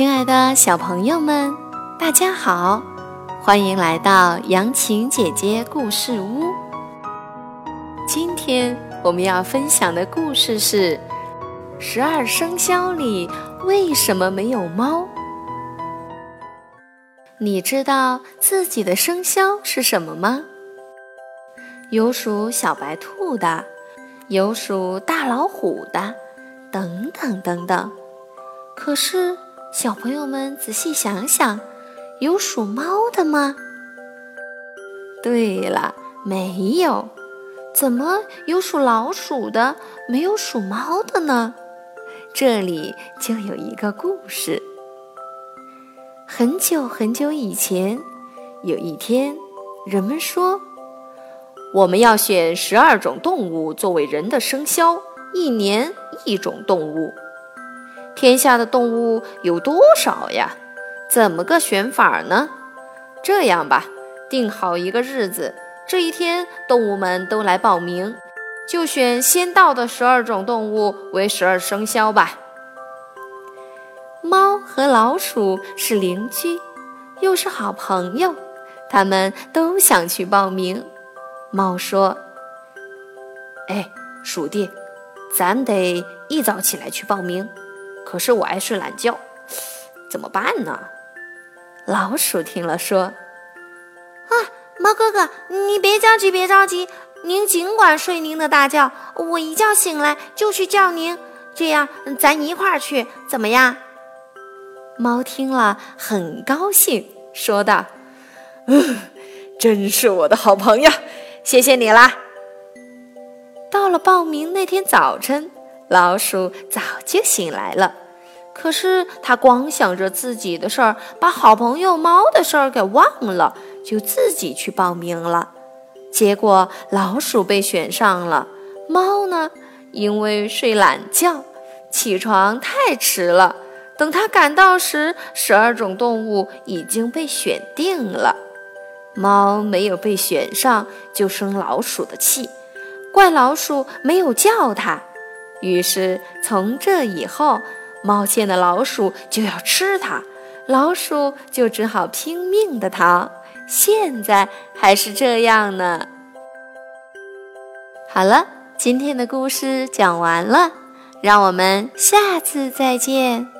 亲爱的小朋友们，大家好，欢迎来到杨晴姐姐故事屋。今天我们要分享的故事是：十二生肖里为什么没有猫？你知道自己的生肖是什么吗？有属小白兔的，有属大老虎的，等等等等。可是。小朋友们，仔细想想，有属猫的吗？对了，没有。怎么有属老鼠的，没有属猫的呢？这里就有一个故事。很久很久以前，有一天，人们说，我们要选十二种动物作为人的生肖，一年一种动物。天下的动物有多少呀？怎么个选法呢？这样吧，定好一个日子，这一天动物们都来报名，就选先到的十二种动物为十二生肖吧。猫和老鼠是邻居，又是好朋友，他们都想去报名。猫说：“哎，鼠弟，咱得一早起来去报名。”可是我爱睡懒觉，怎么办呢？老鼠听了说：“啊，猫哥哥，你别着急，别着急，您尽管睡您的大觉，我一觉醒来就去叫您，这样咱一块儿去，怎么样？”猫听了很高兴，说道：“嗯，真是我的好朋友，谢谢你啦。”到了报名那天早晨。老鼠早就醒来了，可是它光想着自己的事儿，把好朋友猫的事儿给忘了，就自己去报名了。结果老鼠被选上了，猫呢，因为睡懒觉，起床太迟了。等它赶到时，十二种动物已经被选定了。猫没有被选上，就生老鼠的气，怪老鼠没有叫它。于是从这以后，冒见的老鼠就要吃它，老鼠就只好拼命的逃。现在还是这样呢。好了，今天的故事讲完了，让我们下次再见。